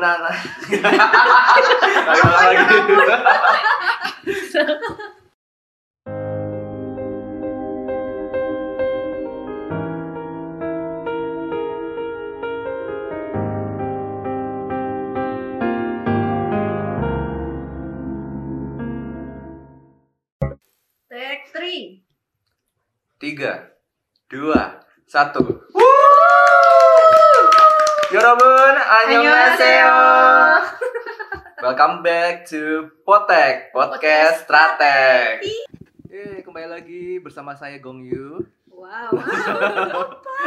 anak-anak. Lagi lagi. Take three. Tiga, dua, satu. Welcome back to Potek Podcast Strateg. Eh, kembali lagi bersama saya Gong Yu. Wow. Opa.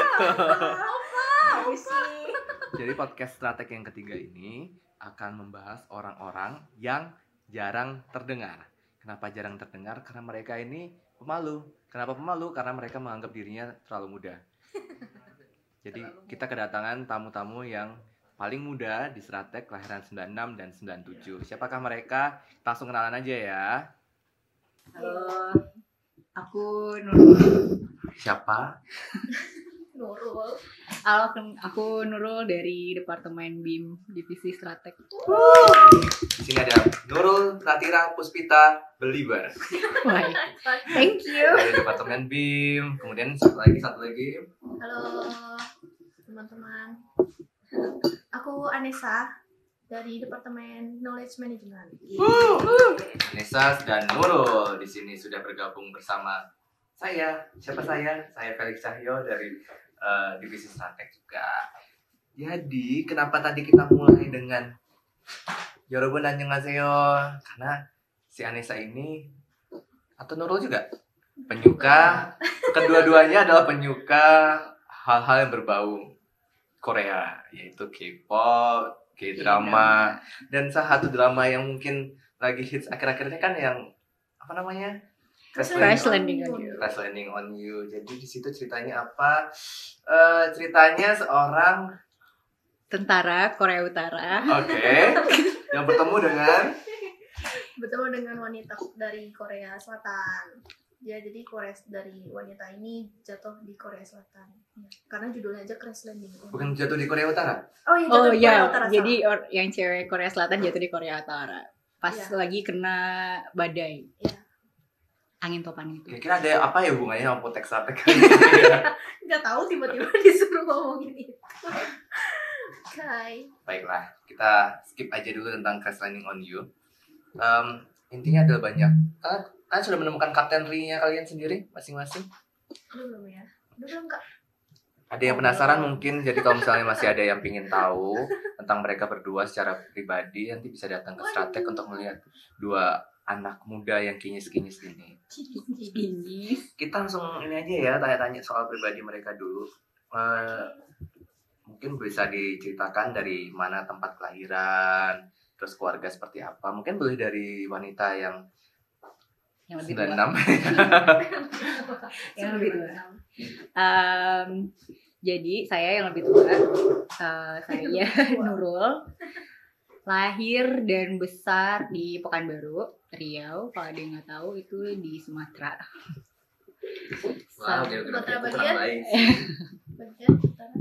Opa. Puisi. Jadi podcast Strateg yang ketiga ini akan membahas orang-orang yang jarang terdengar. Kenapa jarang terdengar? Karena mereka ini pemalu. Kenapa pemalu? Karena mereka menganggap dirinya terlalu muda. Jadi kita kedatangan tamu-tamu yang paling muda di Strateg kelahiran 96 dan 97. Siapakah mereka? Langsung kenalan aja ya. Halo, aku Nurul. Siapa? Nurul. Halo, aku Nurul dari Departemen BIM Divisi Stratek. Di sini ada Nurul Natira Puspita Belibar Wah, thank you. dari Departemen BIM. Kemudian satu lagi, satu lagi. Halo teman-teman. Aku Anessa dari Departemen Knowledge Management. Nesa dan Nurul di sini sudah bergabung bersama saya. Siapa saya? Saya Felix Cahyo dari eh, divisi Strateg juga. Jadi, kenapa tadi kita mulai dengan Yorobun annyeonghaseyo? Karena si Anissa ini atau Nurul juga penyuka kedua-duanya adalah penyuka hal-hal yang berbau Korea, yaitu K-pop, K-drama, dan salah satu drama yang mungkin lagi hits akhir-akhir ini kan yang apa namanya Crash Landing Landing on on You. Crash Landing on You. Jadi di situ ceritanya apa? Eh, ceritanya seorang Tentara Korea Utara. oke yang bertemu dengan Bertemu dengan wanita dari Korea Selatan. Ya, jadi Korea dari wanita ini jatuh di Korea Selatan. Ya, Karena judulnya aja Crash Landing. bukan jatuh di Korea Utara. Oh iya, jatuh Oh di Korea ya, Utara. jadi or- yang cewek Korea Selatan jatuh di Korea Utara. Pas Iya. lagi kena badai. Iya. Angin topan itu. Kira-kira ada apa ya hubungannya sama Potek Strateg? nggak tahu tiba-tiba disuruh ngomongin itu. Kai. Baiklah, kita skip aja dulu tentang Crash Landing on You. Em, intinya adalah banyak. Kalian, kalian sudah menemukan Kapten Ri-nya kalian sendiri masing-masing? Belum ya. Belum kak. Ada yang penasaran mungkin, jadi kalau misalnya masih ada yang ingin tahu tentang mereka berdua secara pribadi, nanti bisa datang ke Strateg untuk melihat dua anak muda yang kinyis-kinyis ini. Ini. Kita langsung ini aja ya, tanya-tanya soal pribadi mereka dulu. Eh, mungkin bisa diceritakan dari mana tempat kelahiran, terus keluarga seperti apa. Mungkin boleh dari wanita yang Yang lebih tua. 96. Yang lebih tua. Em, jadi saya yang lebih tua, eh, saya Nurul, lahir dan besar di Pekanbaru, Riau. Kalau ada yang nggak tahu itu di Sumatera. Sumatera bagian? utara.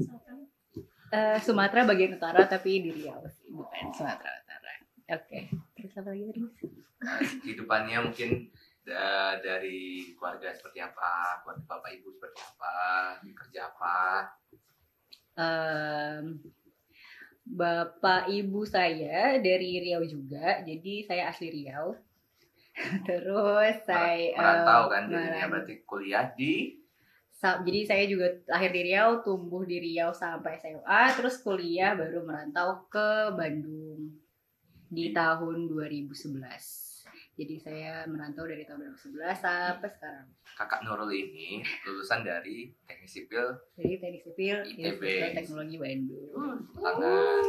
Eh, Sumatera bagian utara tapi di Riau sih, bukan Sumatera Utara. Oke. Terus apa lagi tadi? Nah, kehidupannya mungkin da- dari keluarga seperti apa, keluarga bapak ibu seperti apa, kerja apa. Em, bapak ibu saya dari Riau juga, jadi saya asli Riau. Terus saya merantau em, kan jadinya meran- berarti kuliah di jadi saya juga lahir di Riau, tumbuh di Riau sampai SMA, terus kuliah baru merantau ke Bandung di tahun 2011. Jadi saya merantau dari tahun 2011 sampai sekarang. kakak Nurul ini lulusan dari teknik sipil Jadi teknik sipil ITB. Teknologi Bandung. tangan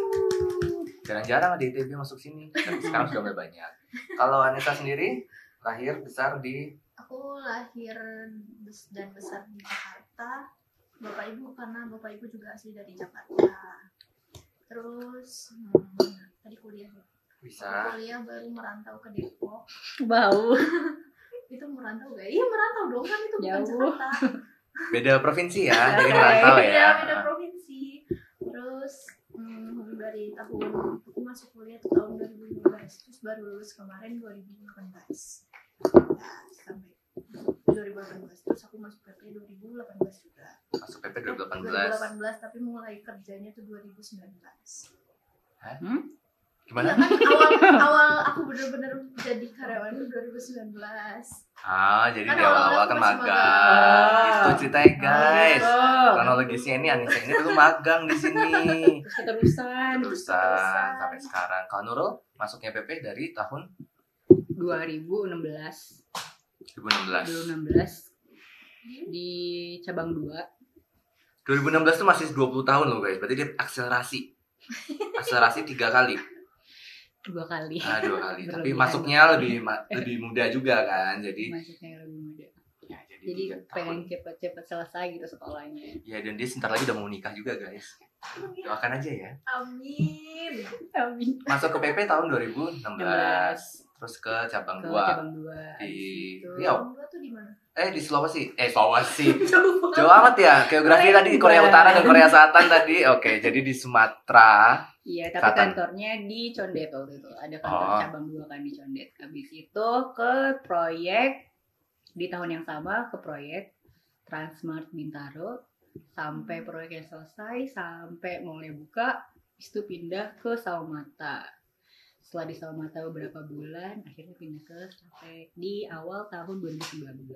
jarang-jarang ada ITB masuk sini tapi sekarang sudah mulai banyak kalau Anissa sendiri lahir besar di Aku lahir dan besar di Jakarta. Bapak ibu karena bapak ibu juga asli dari Jakarta. Terus hmm, tadi kuliah. Bisa Kuliah baru merantau ke Depok. Bau. Itu merantau gak? Iya merantau dong kan itu bukan Jauh. Jakarta. beda provinsi ya jadi merantau Iya ya beda provinsi. Terus hmm, dari tahun masuk kuliah tuh tahun 2015 terus baru lulus kemarin 2018 ya sampai 2018 terus aku masuk PP 2018 juga Masuk PP 2018. 2018 tapi mulai kerjanya tuh 2019 Hmm? Gimana? Kan awal awal aku bener-bener jadi karyawan tuh 2019 Ah, jadi Kan di awal-awal kan magang. Itu ceritanya, guys. Oh, Kronologisnya ini Anissa ini dulu magang di sini. terus keterusan Terusan sampai sekarang. Kalau Nurul masuknya PP dari tahun 2016 2016. 2016 di cabang 2 2016 tuh masih 20 tahun loh guys. Berarti dia akselerasi. Akselerasi tiga kali. Dua kali Ah, dua kali. Tapi masuknya lebih ma- lebih muda juga kan. Jadi masuknya lebih muda ya jadi, pengen cepet-cepet selesai gitu sekolahnya Ya dan dia sebentar lagi udah mau nikah juga guys. Doakan aja ya. amin amin Masuk ke PP tahun 2016. Terus ke cabang ke 2 cabang 2 di. Riau. Gua tuh di mana Eh di Sulawesi. Eh Sulawesi. jauh amat ya. Geografi tadi Korea Utara dan Korea Selatan tadi. Oke, jadi di Sumatera. Iya, tapi Selatan. kantornya di Condet waktu itu. Ada kantor Oh. cabang dua kan di Condet. Habis itu ke proyek di tahun yang sama ke proyek Transmart Bintaro sampai proyeknya selesai sampai mulai buka itu pindah ke Saumata. Setelah di Saumata beberapa bulan, akhirnya pindah ke Stratek di awal tahun 2019.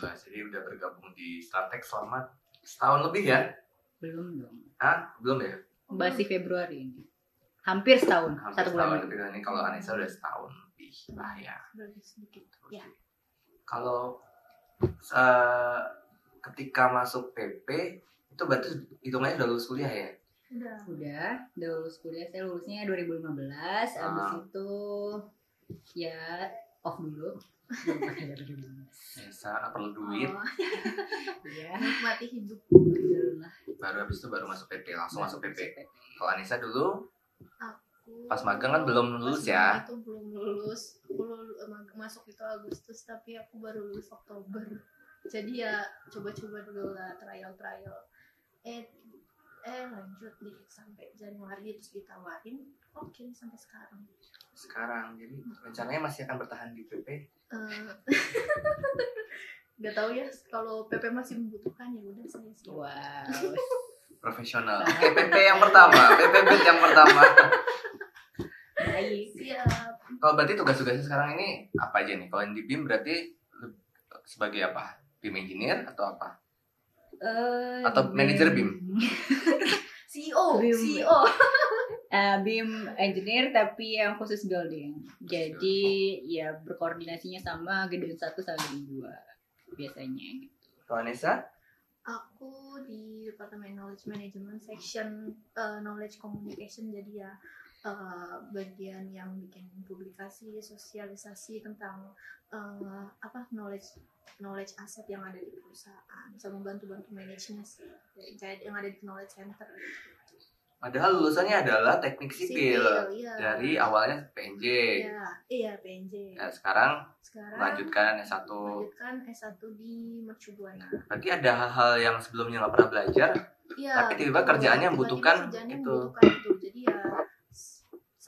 Nah, jadi udah bergabung di Startek selama setahun lebih ya? Belum dong. Hah? Belum ya? Masih Februari ini. Hampir setahun, Hampir satu bulan. setahun lagi. lebih kan ini kalau Anissa udah setahun lebih lah ya. Berarti sedikit ya Kalau eh, ketika masuk PP itu berarti hitungannya udah lulus kuliah ya? udah Udah, udah lulus kuliah. Saya lulusnya 2015. Abis Ah. itu ya off dulu. Belum pakai dari 2015. Anissa nggak perlu duit, Oh, Iya. nikmati hidup baru habis itu baru masuk PP, langsung masuk PP. PP. Kalau Anissa dulu aku pas magang kan belum lulus ya? itu belum lulus aku masuk itu Agustus tapi aku baru lulus Oktober jadi ya coba-coba dulu lah trial trial eh eh lanjut di sampai Januari terus ditawarin oke sampai sekarang Sekarang, jadi rencananya masih akan bertahan di PP. Eh, nggak tahu ya kalau PP masih membutuhkan ya udah saya sih Wow. Profesional. Oke, PP yang pertama, PP yang pertama. Baik. siap Kalau berarti tugas-tugasnya sekarang ini apa aja nih? Kalau yang di BIM berarti sebagai apa? BIM engineer atau apa? Eh, Atau manajer BIM? CEO Bim. CEO Eh, BIM engineer tapi yang khusus building. Jadi ya berkoordinasinya sama gedung 1 sama gedung 2 biasanya. Kalau Anissa? aku di departemen knowledge management section uh, knowledge communication jadi ya uh, bagian yang bikin publikasi sosialisasi tentang uh, apa knowledge knowledge aset yang ada di perusahaan sama bantu-bantu manajernya sih kayak yang ada di knowledge center Padahal lulusannya adalah teknik sipil. iya. Dari awalnya PNJ. iya iya PNJ Nah, sekarang sekarang melanjutkan S1. melanjutkan S1 di Mercubuana Berarti ada hal-hal yang sebelumnya nggak pernah belajar. Iya. Tapi tiba-tiba kerjaannya membutuhkan kerjaannya itu. membutuhkan itu. Jadi ya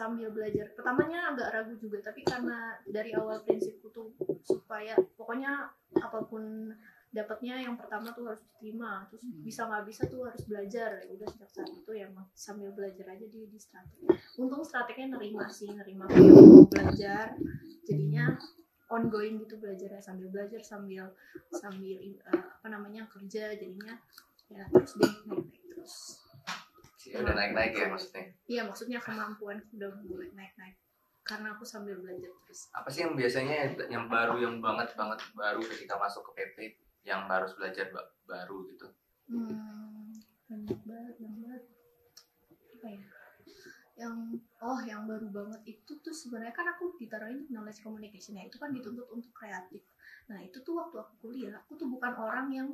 sambil belajar. Pertamanya agak ragu juga, tapi karena dari awal prinsipku tuh supaya pokoknya apa pun dapatnya yang pertama tuh harus diterima, terus Hmm. bisa nggak bisa tuh harus belajar. Ya udah sejak saat itu ya sambil belajar aja di di strateg. Untung strategnya nerima sih, nerima belajar. Jadinya ongoing gitu belajarnya sambil belajar sambil sambil eh, apa namanya kerja jadinya ya terus deh naik naik terus Ya, udah ya maksudnya. iya maksudnya kemampuan udah mulai naik naik karena aku sambil belajar terus Apa sih yang biasanya yang baru yang banget banget baru ketika masuk ke PP yang harus belajar ba- baru gitu? hmm banyak banget banyak banget. Apa ya? Yang oh yang baru banget itu tuh sebenarnya kan aku ditaruhin knowledge communication ya itu kan dituntut untuk kreatif. Nah itu tuh waktu aku kuliah aku tuh bukan orang yang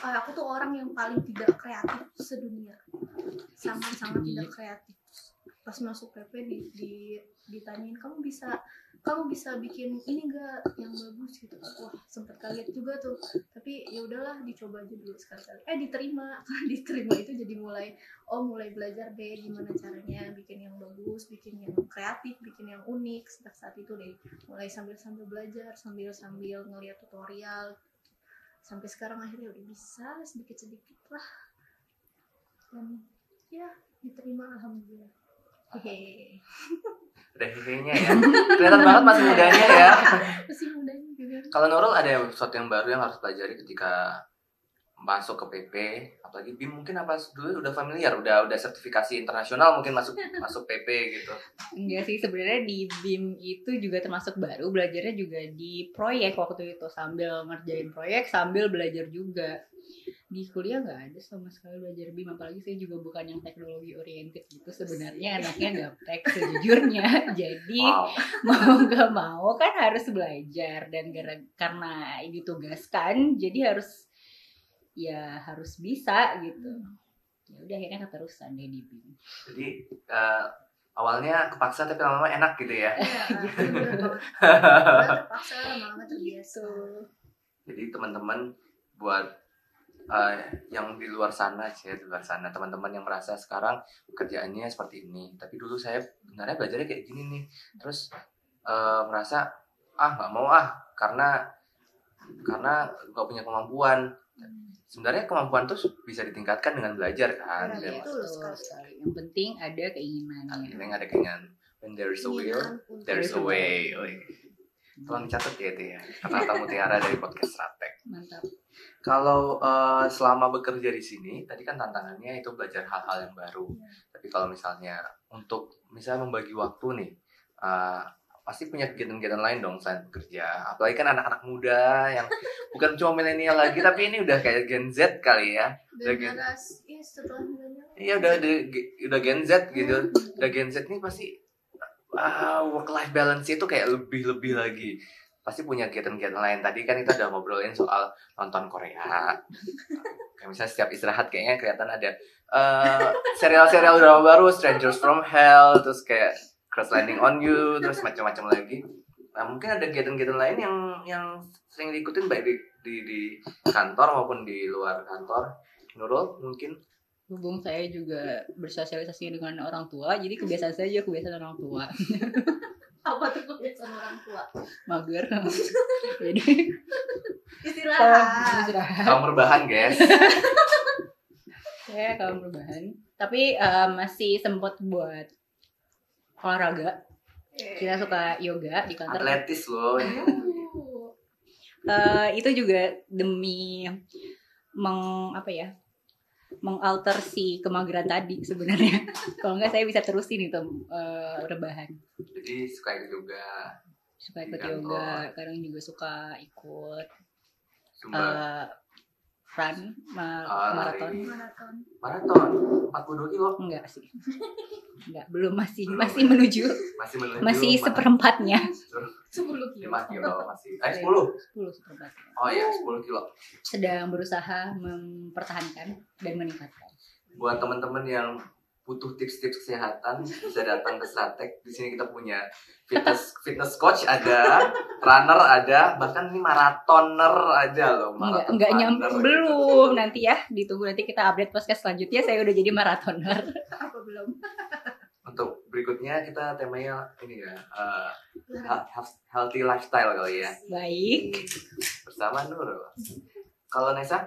eh, aku tuh orang yang paling tidak kreatif sedunia. Sangat sangat tidak kreatif pas masuk PP di, di ditanyain kamu bisa kamu bisa bikin ini enggak yang bagus? Gitu. Wah sempet kaget juga tuh. Tapi ya udahlah dicoba aja dulu sekali-kali. Eh diterima. Diterima itu jadi mulai oh mulai belajar deh gimana caranya bikin yang bagus bikin yang kreatif bikin yang unik. Sejak saat itu deh mulai sambil sambil belajar sambil sambil ngeliat tutorial. Sampai sekarang akhirnya udah bisa sedikit sedikit lah. Dan ya diterima alhamdulillah hehe Udah hehe-nya ya. Kelihatan banget masih mudanya ya. masih mudanya juga Kalau Nurul ada sesuatu yang baru yang harus pelajari ketika masuk ke PP, apalagi BIM mungkin apa dulu udah familiar, udah udah sertifikasi internasional mungkin masuk masuk PP gitu. Enggak sih sebenarnya di BIM itu juga termasuk baru belajarnya juga di proyek waktu itu sambil ngerjain proyek sambil belajar juga di kuliah nggak ada sama sekali belajar BIM apalagi saya juga bukan yang teknologi oriented gitu. Sebenarnya anaknya gaptek sejujurnya. Jadi Wow. mau nggak mau kan harus belajar dan gara karena ditugaskan jadi harus ya harus bisa gitu. Ya udah akhirnya keterusan deh di BIM. Jadi eh, awalnya kepaksa tapi lama-lama enak gitu ya. Iya, banget. Lama-lama terpaksa lama-lama terbiasa. Jadi teman-teman buat eh, yang di luar sana sih, di luar sana teman-teman yang merasa sekarang pekerjaannya seperti ini, tapi dulu saya sebenarnya belajarnya kayak gini nih, terus eh, merasa ah nggak mau ah karena karena nggak punya kemampuan. Sebenarnya kemampuan tuh bisa ditingkatkan dengan belajar kan. Betul. Betul sekali. Yang penting ada keinginannya. yang ada keinginan when there is a will, there is a way. Iya. Tolong dicatat ya itu ya. Kata-kata mutiara dari podcast Stratek. Mantap. Kalau eh, selama bekerja di sini, tadi kan tantangannya itu belajar hal-hal yang baru. Iya. Tapi kalau misalnya untuk misalnya membagi waktu nih, eh, pasti punya kegiatan-kegiatan lain dong selain bekerja. Apalagi kan anak-anak muda yang bukan cuma milenial lagi, tapi ini udah kayak Gen Z kali ya. Udah generasi iya, Iya udah udah, udah Gen Z gitu. Udah Gen Z nih pasti ah, work life balance itu kayak lebih-lebih lagi. Pasti punya kegiatan-kegiatan lain. Tadi kan kita udah ngobrolin soal nonton Korea. Kayak misalnya setiap istirahat kayaknya kelihatan ada eh, serial-serial drama baru, Strangers from Hell, terus kayak Crash Landing on You, terus macam-macam lagi. Nah mungkin ada kegiatan-kegiatan lain yang yang sering diikutin baik di, di, di kantor maupun di luar kantor. Nurul mungkin Hubung saya juga bersosialisasi dengan orang tua, jadi kebiasaan saya juga kebiasaan orang tua. apa tuh kebiasaan orang tua Mager. jadi istirahat istirahat. kamu rebahan guys. Saya kalau perubahan. Tapi eh, masih sempat buat olahraga. Kita suka yoga di kantor. Atletis loh. Uh, Eh, itu juga demi meng apa ya mengalter si kemageran tadi sebenarnya. Kalau nggak saya bisa terusin itu eh, rebahan. Jadi suka ikut juga suka ikut kantor. yoga. kadang juga suka ikut Zumba eh, run ma- Ah, maraton. lari. maraton. Maraton. 42 kilo? Enggak sih. Enggak belum masih masih menuju. Masih menuju masih seperempatnya. 10 kilo. 5 kilo masih. Eh 10 10 seperempatnya. Oh iya 10 kilo. Sedang berusaha mempertahankan dan meningkatkan. Buat teman-teman yang butuh tips-tips kesehatan bisa datang ke Stratek di sini kita punya fitness fitness coach ada runner ada bahkan ini maratoner aja loh enggak marathon enggak nyampe runner gitu. belum nanti ya ditunggu nanti kita update podcast selanjutnya. Saya udah jadi maratoner. Apa belum? Untuk berikutnya kita temanya ini ya he- healthy lifestyle kali ya. Baik. Bersama Nurul. Kalau Nesa,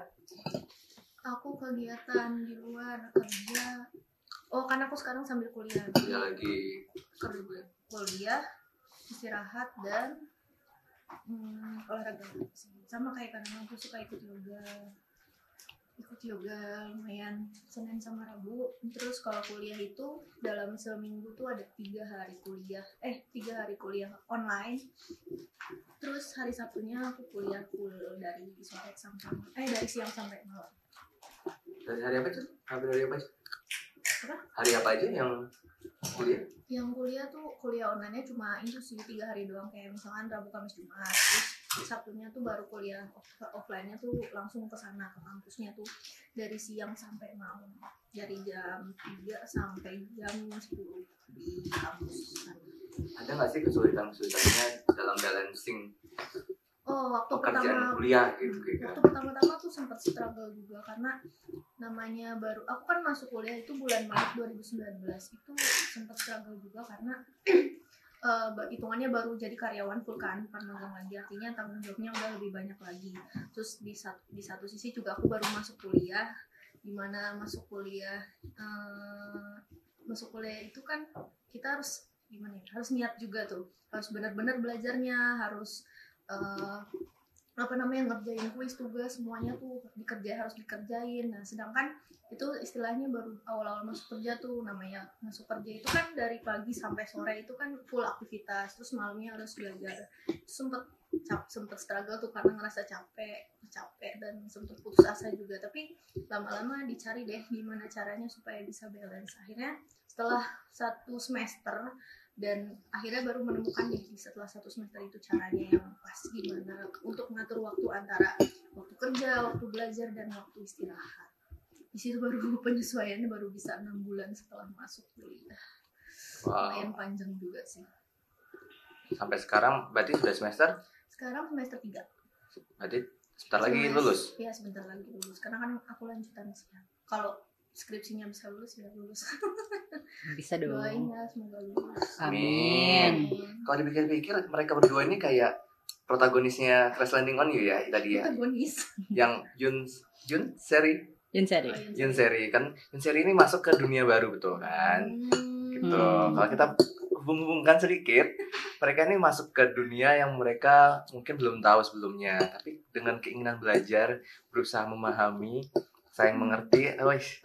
aku kegiatan di luar kerja oh kan aku sekarang sambil kuliah. Dia lagi. Kerja kuliah. Istirahat dan hmm, olahraga. Sama kayak kadang aku suka ikut yoga. Ikut yoga lumayan senin sama rabu. Terus kalau kuliah itu dalam seminggu tuh ada tiga hari kuliah. Eh tiga hari kuliah online. Terus hari sabtunya aku kuliah full dari sore sampai eh dari siang sampai malam. Dari hari apa aja? Hari hari apa aja? Hari apa aja yang kuliah? yang kuliah tuh kuliah online-nya cuma itu sih tiga hari doang. Kayak misalkan Rabu Kamis Jumat. Terus Sabtunya tuh baru kuliah off- offline-nya tuh langsung ke sana ke kampusnya tuh dari siang sampai malam. Dari jam 3 sampai jam 10 di kampus. Ada nggak sih kesulitan-kesulitannya dalam balancing oh waktu pekerjaan pertama kuliah gitu kayak waktu kan? pertama-tama tuh sempat struggle juga karena namanya baru aku kan masuk kuliah itu bulan Maret 2019 itu sempat struggle juga karena eh, ba- hitungannya baru jadi karyawan full kan bukan magang lagi artinya tanggung jawabnya udah lebih banyak lagi. Terus di satu di satu sisi juga aku baru masuk kuliah di mana masuk kuliah eh, masuk kuliah itu kan kita harus gimana ya harus niat juga tuh. Harus benar-benar belajarnya harus eh, apa namanya ngerjain kuis tugas semuanya tuh dikerja harus dikerjain. Nah sedangkan itu istilahnya baru awal-awal masuk kerja tuh namanya masuk kerja itu kan dari pagi sampai sore itu kan full aktivitas terus malamnya harus belajar. Sempet cap sempet struggle tuh karena ngerasa capek capek dan sempet putus asa juga. Tapi lama-lama dicari deh gimana caranya supaya bisa balance. Akhirnya setelah satu semester dan akhirnya baru menemukan nih di setelah satu semester itu caranya yang pas gimana untuk mengatur waktu antara waktu kerja, waktu belajar dan waktu istirahat. Di situ baru penyesuaiannya baru bisa enam bulan setelah masuk kuliah. Wow. Lumayan panjang juga sih. Sampai sekarang berarti sudah semester? Sekarang semester 3 Berarti sebentar lagi lulus. Iya sebentar lagi lulus. Karena kan aku lanjutan sih. Kalau skripsinya bisa lulus ya lulus. Bisa Doain dong. ya semoga lulus. Amin. Kalau dipikir-pikir mereka berdua ini kayak protagonisnya Crash Landing on You ya tadi ya. Protagonis. Yang Jun Jun seri Jun seri. Oh, Jun seri kan Jun seri ini masuk ke dunia baru betul kan? Hmm. Gitu. Hmm. Kalau kita hubung-hubungkan sedikit, mereka ini masuk ke dunia yang mereka mungkin belum tahu sebelumnya, tapi dengan keinginan belajar, berusaha memahami, saling mengerti, wis.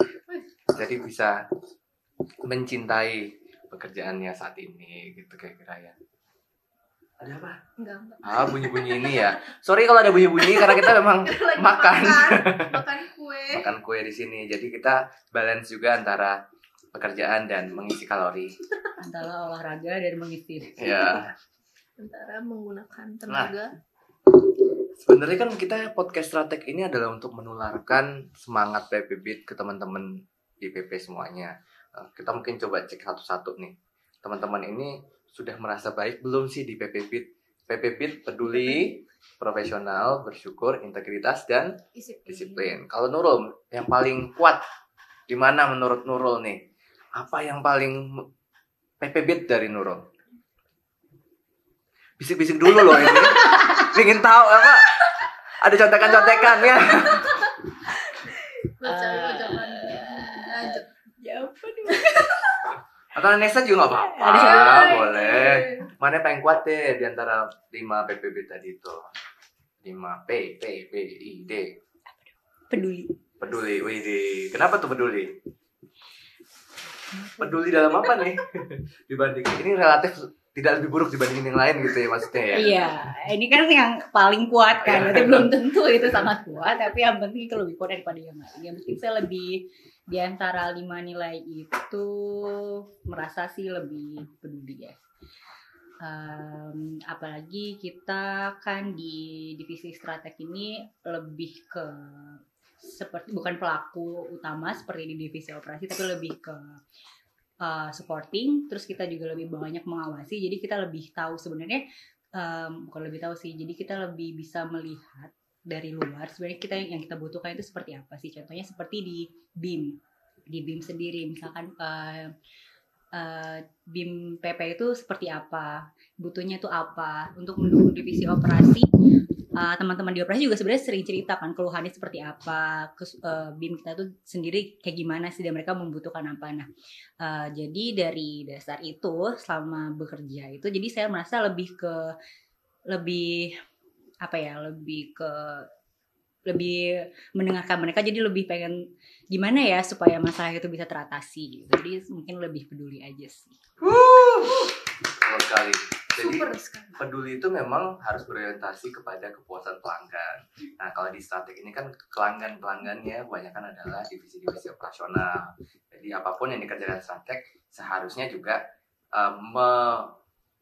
Jadi bisa mencintai pekerjaannya saat ini gitu kira-kira ya. Ada apa? Enggak, enggak. Ah bunyi-bunyi ini ya. Sorry kalau ada bunyi-bunyi karena kita memang Lagi Makan. makan kue. makan kue di sini. Jadi kita balance juga antara pekerjaan dan mengisi kalori. Antara olahraga dan mengisi. Ya. Antara menggunakan tenaga. Sebenarnya kan kita podcast Stratek ini adalah untuk menularkan semangat PP Beat ke teman-teman di PP semuanya. Eh, Kita mungkin coba cek satu-satu nih. Teman-teman ini sudah merasa baik belum sih di PP Beat? PP Beat peduli, profesional, bersyukur, integritas dan disiplin. disiplin. Kalau Nurul yang paling kuat di mana menurut Nurul nih? Apa yang paling PP Beat dari Nurul? Bisik-bisik dulu loh ini. Pengen tahu apa? Ada contekan-contekan ya. Lanjut. Jawaban Atau Nesa juga nggak apa-apa. Satu. boleh. Mana yang paling kuat deh di antara 5 PPB tadi itu? 5 P, P, B, I, D. peduli. Peduli, wih Kenapa tuh peduli? Peduli dalam apa nih? Dibanding ini relatif tidak lebih buruk dibanding yang lain gitu ya maksudnya ya. Iya, ini kan yang paling kuat kan. Iya. Berarti belum tentu itu sangat kuat, tapi yang penting itu lebih kuat daripada yang lain. Yang penting saya lebih di antara lima nilai itu merasa sih lebih peduli ya. Em, apalagi kita kan di divisi strateg ini lebih ke seperti bukan pelaku utama seperti di divisi operasi tapi lebih ke uh, supporting terus kita juga lebih banyak mengawasi. Jadi kita lebih tahu sebenarnya um, lebih tahu sih jadi kita lebih bisa melihat dari luar sebenarnya kita yang kita butuhkan itu seperti apa sih. Contohnya seperti di BIM di BIM sendiri. Misalkan uh, uh, BIM PP itu seperti apa butuhnya itu apa. Untuk mendukung divisi operasi uh, teman-teman di operasi juga sebenarnya sering cerita kan keluhannya seperti apa kes, uh, BIM kita tuh sendiri kayak gimana sih dan mereka membutuhkan apa nah uh, jadi dari dasar itu selama bekerja itu jadi saya merasa lebih ke lebih apa ya lebih ke lebih mendengarkan mereka jadi lebih pengen gimana ya supaya masalah itu bisa teratasi gitu. jadi mungkin lebih peduli aja sih Betul sekali. Jadi Super sekali. peduli itu memang harus berorientasi kepada kepuasan pelanggan. Nah, kalau di strategi ini kan pelanggan-pelanggannya kebanyakan adalah divisi-divisi operasional. Jadi apa pun yang dikerjakan strateg seharusnya juga me-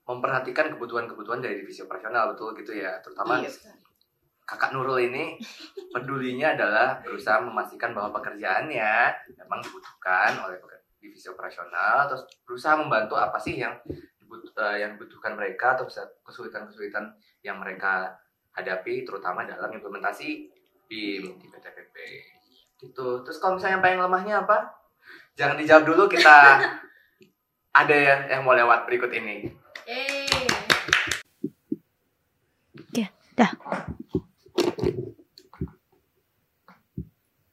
memperhatikan kebutuhan-kebutuhan dari divisi operasional, betul gitu ya. Terutama Iya kakak Nurul ini pedulinya adalah berusaha memastikan bahwa pekerjaannya memang dibutuhkan oleh divisi operasional, terus berusaha membantu apa sih yang but- eh, yang dibutuhkan mereka atau kesulitan-kesulitan yang mereka hadapi terutama dalam implementasi BIM di PTPP gitu. Terus kalau misalnya yang paling lemahnya apa? Jangan dijawab dulu kita ada ya yang mau lewat berikut ini. Yeay.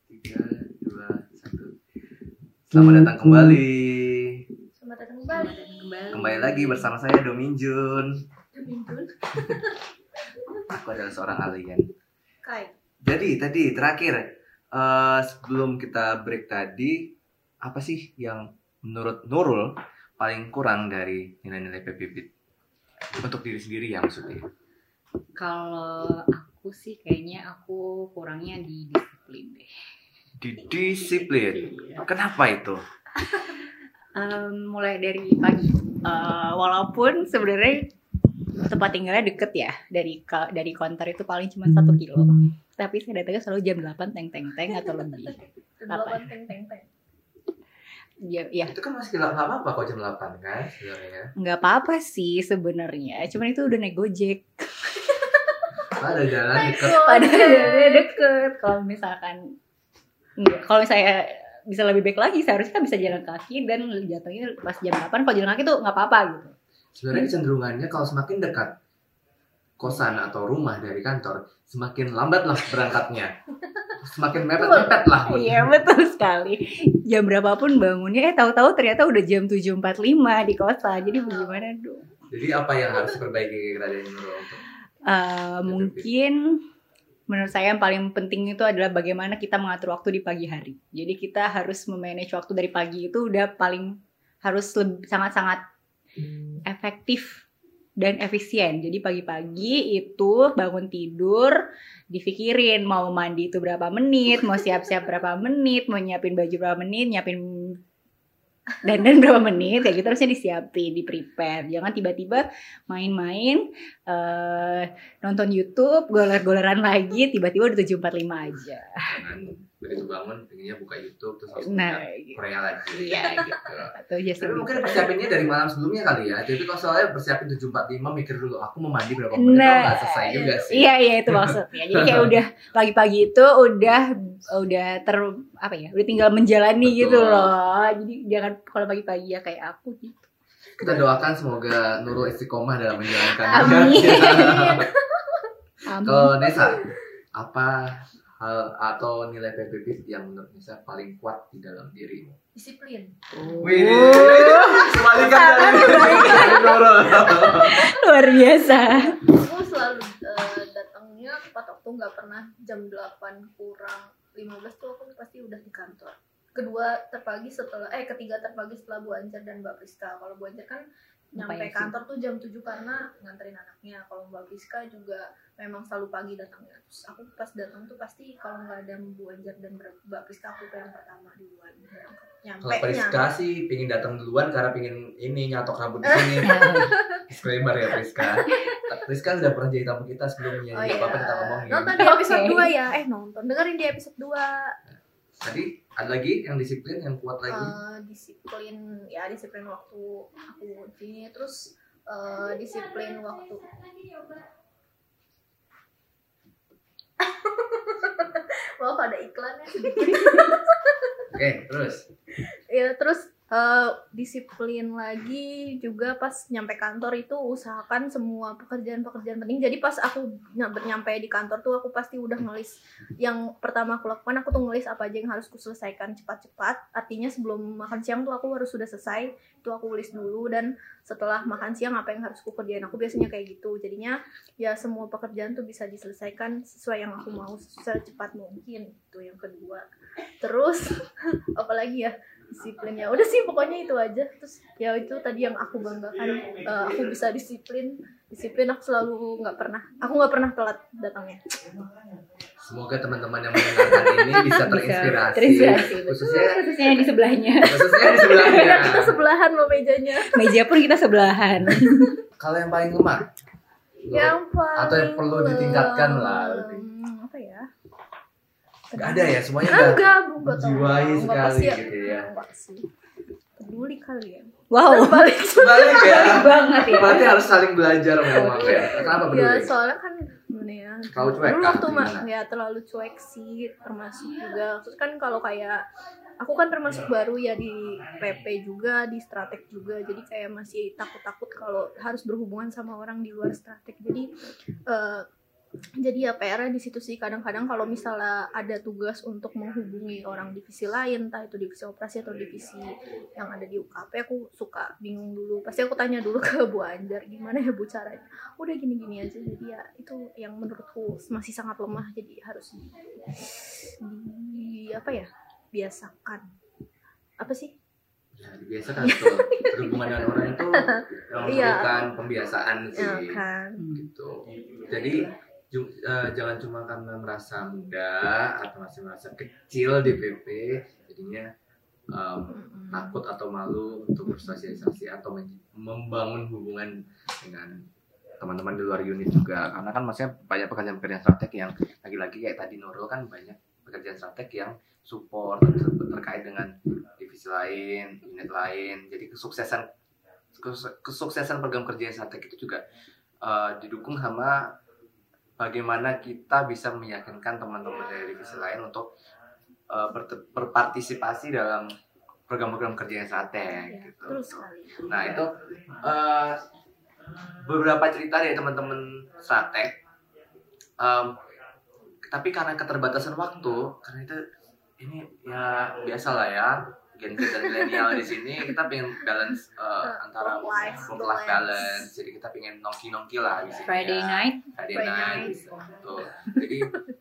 tiga dua satu. Selamat datang kembali. Selamat datang kembali. Kembali lagi bersama saya Dominjun Minggu. aku adalah seorang alien Kai. Jadi tadi terakhir eh, sebelum kita break tadi apa sih yang menurut Nurul paling kurang dari nilai-nilai PPP untuk diri sendiri ya maksudnya? Kalau aku sih kayaknya aku kurangnya di disiplin deh. Di disiplin. Kenapa itu? Em, mulai dari pagi. Eh, walaupun sebenarnya tempat tinggalnya deket ya dari ka- dari konter itu paling cuma satu kilo. Tapi saya datangnya selalu jam 8 teng teng teng atau lebih. Delapan teng teng teng. Ya, ya Itu kan masih nggak apa-apa kok jam 8 kan sebenarnya. nggak apa-apa sih sebenarnya. Cuman itu udah naik gojek. Ada jalan dekat. Padahal jalannya deket. Kalau misalkan enggak, kalau saya bisa lebih baik lagi seharusnya kan bisa jalan kaki dan jatuhnya pas jam 8 kalau jalan kaki tuh nggak apa-apa gitu. Sebenarnya kecenderungannya kalau semakin dekat kosan atau rumah dari kantor, semakin lambat lah berangkatnya. Semakin mepet-mepet lah. Iya betul sekali. Jam berapapun bangunnya, eh tahu-tahu ternyata udah jam 7.45 di kosan. Jadi bagaimana dong? Jadi apa yang harus diperbaiki kira-kira Eh, mungkin menurut saya yang paling penting itu adalah bagaimana kita mengatur waktu di pagi hari. Jadi kita harus memanage waktu dari pagi itu udah paling harus sangat-sangat efektif dan efisien. Jadi pagi-pagi itu bangun tidur, dipikirin mau mandi itu berapa menit, mau siap-siap berapa menit, mau nyiapin baju berapa menit, nyiapin dandan berapa menit, kayak gitu harusnya disiapin, di prepare. Jangan tiba-tiba main-main, eh, nonton YouTube, goler-goleran lagi, tiba-tiba udah 745 aja. Begitu bangun pengennya buka YouTube terus harus Nah, gitu. Korea lagi. Iya, gitu. Atau just Tapi mungkin persiapinnya dari malam sebelumnya kali ya. Jadi kalau soalnya persiapin 745 mikir dulu aku mau mandi berapa menit Nah, nggak selesai juga sih. Iya iya itu maksudnya. Jadi kayak udah pagi-pagi itu udah udah ter apa ya? Udah tinggal menjalani Betul. gitu loh. Jadi jangan kalau pagi-pagi ya kayak aku gitu. Kita doakan semoga Nurul istiqomah dalam menjalankan Amin. Kalau Nesa, apa hal atau nilai PPP yang menurut Nesa paling kuat di dalam dirimu? Disiplin. Wih, kebalikan dari dari Nurul. Luar biasa. Aku selalu eh, datangnya tepat waktu nggak pernah jam 8 kurang 15 tuh aku pasti udah di kantor. Kedua terpagi setelah eh ketiga terpagi setelah Bu Anjar dan Mbak Priska. Kalau Bu Anjar kan nyampe kantor tuh jam 7 karena nganterin anaknya. Kalau Mbak Priska juga memang selalu pagi datangnya. Terus aku pas datang tuh pasti kalau nggak ada Bu Anjar dan Mbak Priska aku tuh yang pertama duluan. Nyampe Kalau Priska sih pingin datang duluan karena pingin ini nyatok rambut di sini. Disclaimer ya Priska. Priska udah pernah jadi tamu kita sebelumnya. Oh iya. apa-apa kita ngomongin. Nonton di episode Oke. 2 ya. Eh nonton. Dengerin di episode 2. Tadi ada lagi yang disiplin yang kuat lagi. Eh, disiplin ya disiplin waktu aku ini terus eh, disiplin waktu Wow ada iklannya Oke, terus. ya terus eh, disiplin lagi juga pas nyampe kantor itu usahakan semua pekerjaan-pekerjaan penting. Jadi pas aku nyampe, di kantor tuh aku pasti udah ngelis yang pertama aku lakukan aku tuh ngelis apa aja yang harus aku selesaikan cepat-cepat. Artinya sebelum makan siang tuh aku harus sudah selesai itu aku list dulu. Dan setelah makan siang apa yang harus aku kerjain? Aku biasanya kayak gitu. Jadinya ya semua pekerjaan tuh bisa diselesaikan sesuai yang aku mau secepat mungkin. Itu yang kedua. Terus apalagi ya disiplin ya udah sih pokoknya itu aja terus ya itu tadi yang aku banggakan eh, aku bisa disiplin disiplin aku selalu nggak pernah aku nggak pernah telat datangnya Semoga teman-teman yang mendengarkan ini bisa terinspirasi. terinspirasi, betul. Khususnya Khususnya yang di sebelahnya. khususnya di sebelahnya. ya kita sebelahan loh mejanya Meja pun kita sebelahan. Kalau yang paling lemah. yang paling Atau yang perlu ditingkatkan lah. Ya Gak ada ya, semuanya enggak enggak tahu menjiwai Enggak, sekali pasti ya. gitu ya. Peduli kali ya Wow. balik Balik ya. banget ya. Berarti harus saling belajar memang ya. Kenapa ya peduli? soalnya kan gimana ya Terlalu cuek dulu waktu mah ya terlalu cuek sih termasuk juga terus kan kalau kayak aku kan termasuk baru ya di PP juga di stratek juga jadi kayak masih takut-takut kalau harus berhubungan sama orang di luar stratek jadi eh, jadi ya PR di situ sih. Kadang-kadang kalau misalnya ada tugas untuk menghubungi orang divisi lain entah itu divisi operasi atau divisi yang ada di UKP aku suka bingung dulu. Pasti aku tanya dulu ke Bu Anjar gimana ya Bu caranya? Udah gini-gini aja. Jadi ya itu yang menurutku masih sangat lemah. Jadi harus di, di apa ya biasakan. Apa sih? Ya, biasa kan tuh berhubungan dengan orang itu yang Iya. pembiasaan sih. ya kan. Gitu. Jadi eh, jangan cuma karena merasa muda atau masih merasa kecil di PP, jadinya Mm-mm. takut atau malu untuk bersosialisasi atau membangun hubungan dengan teman-teman di luar unit juga karena kan maksudnya banyak pekerjaan-pekerjaan strateg yang lagi-lagi kayak tadi Nurul kan banyak pekerjaan strateg yang support ter- terkait dengan divisi lain, unit lain. Jadi kesuksesan kes- kesuksesan program kerja strateg itu juga eh, didukung sama bagaimana kita bisa meyakinkan teman-teman dari divisi lain untuk eh, berte- berpartisipasi dalam program-program kerja yang strateg Ya, gitu. Nah itu eh, beberapa cerita dari teman-teman strateg. Em, tapi karena keterbatasan waktu, karena itu ini ya biasa lah ya, Gen Z dan milenial di sini kita pengen balance eh, antara Work life balance. balance. Jadi kita pengen nongki-nongki lah di sini. Friday ya. night. Friday, Friday night. night. Gitu. Jadi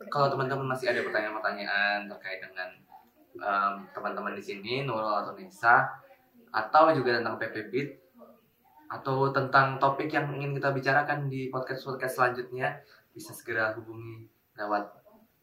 kalau teman-teman masih ada pertanyaan-pertanyaan terkait dengan em, teman-teman di sini, Nurul atau Nisa, atau juga tentang PP Beat, atau tentang topik yang ingin kita bicarakan di podcast-podcast selanjutnya, bisa segera hubungi lewat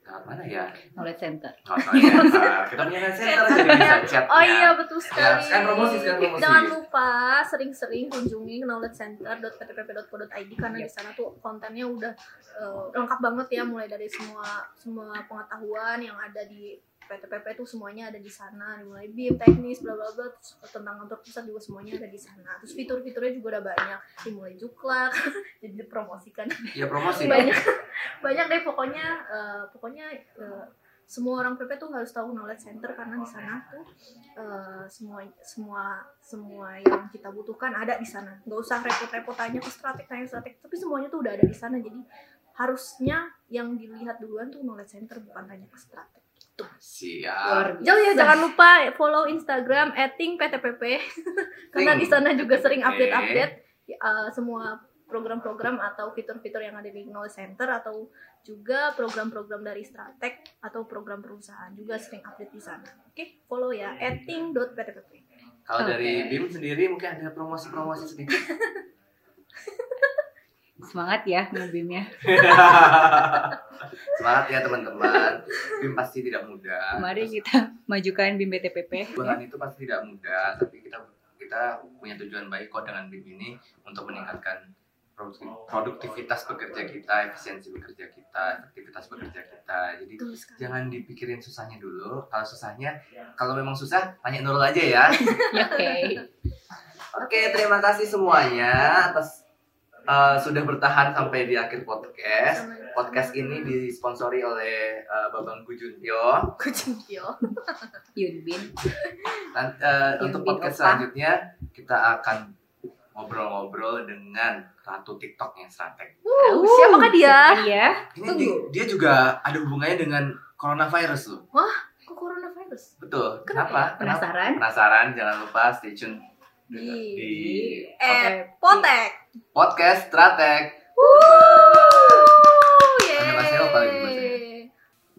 lewat mana ya? Knowledge Center. Lewat center. Kita punya center jadi bisa chat. Oh iya betul Ya, sekali. sekarang promosi, sekarang promosi. Jangan lupa sering-sering kunjungi knowledgecenter.pppp.co.id karena di sana tuh kontennya udah eh, lengkap banget ya mulai dari semua semua pengetahuan yang ada di PTPP tuh semuanya ada di sana mulai BIM teknis bla bla bla terus tentang kantor pusat juga semuanya ada di sana. Terus fitur-fiturnya juga udah banyak dimulai juklak jadi dipromosikan. Ya promosi. banyak banyak deh pokoknya eh, pokoknya eh, semua orang PP tuh harus tahu knowledge center karena di sana tuh eh, semua semua semua yang kita butuhkan ada di sana. Nggak usah repot-repot tanya ke strateg tanya strateg tapi semuanya tuh udah ada di sana. Jadi harusnya yang dilihat duluan tuh knowledge center bukan tanya ke strateg Siap. Jauh ya jangan lupa follow Instagram @ptpp karena di sana juga sering update-update uh, semua program-program atau fitur-fitur yang ada di Knowledge Center atau juga program-program dari Strateg atau program perusahaan juga sering update di sana. Oke, follow ya @ting.ptpp. Kalau Oke. dari BIM sendiri mungkin ada promosi-promosi sedikit. Semangat ya ngebimnya. Semangat ya teman-teman. BIM pasti tidak mudah. Mari kita majukan BIM BTPP. Tuhan itu pasti tidak mudah, tapi kita kita punya tujuan baik kok dengan BIM ini untuk meningkatkan produkti- produktivitas bekerja kita, efisiensi bekerja kita, efektivitas bekerja kita. Jadi jangan dipikirin susahnya dulu. Kalau susahnya, kalau memang susah, tanya Nurul aja ya. Ya, Oke. Oke, terima kasih semuanya atas uh, sudah bertahan sampai di akhir podcast. Podcast ini disponsori oleh uh, Babang Gujuntio. Kucing Kyo. Yunbin. Dan, uh, Yang untuk bin podcast opa. selanjutnya kita akan ngobrol-ngobrol dengan ratu TikTok yang strateg. Uh, siapakah dia? Siapa dia? Ini Tunggu. di- dia juga ada hubungannya dengan coronavirus loh. Kok coronavirus? Betul. Kenapa Kenapa? Kenapa? Penasaran? Penasaran? Jangan lupa stay tune Di, di eh Potek. Podcast. Annyeonghaseyo bahasanya?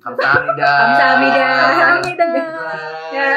Kamsahamnida. Kamsahamnida. Kamsahamnida. Ya.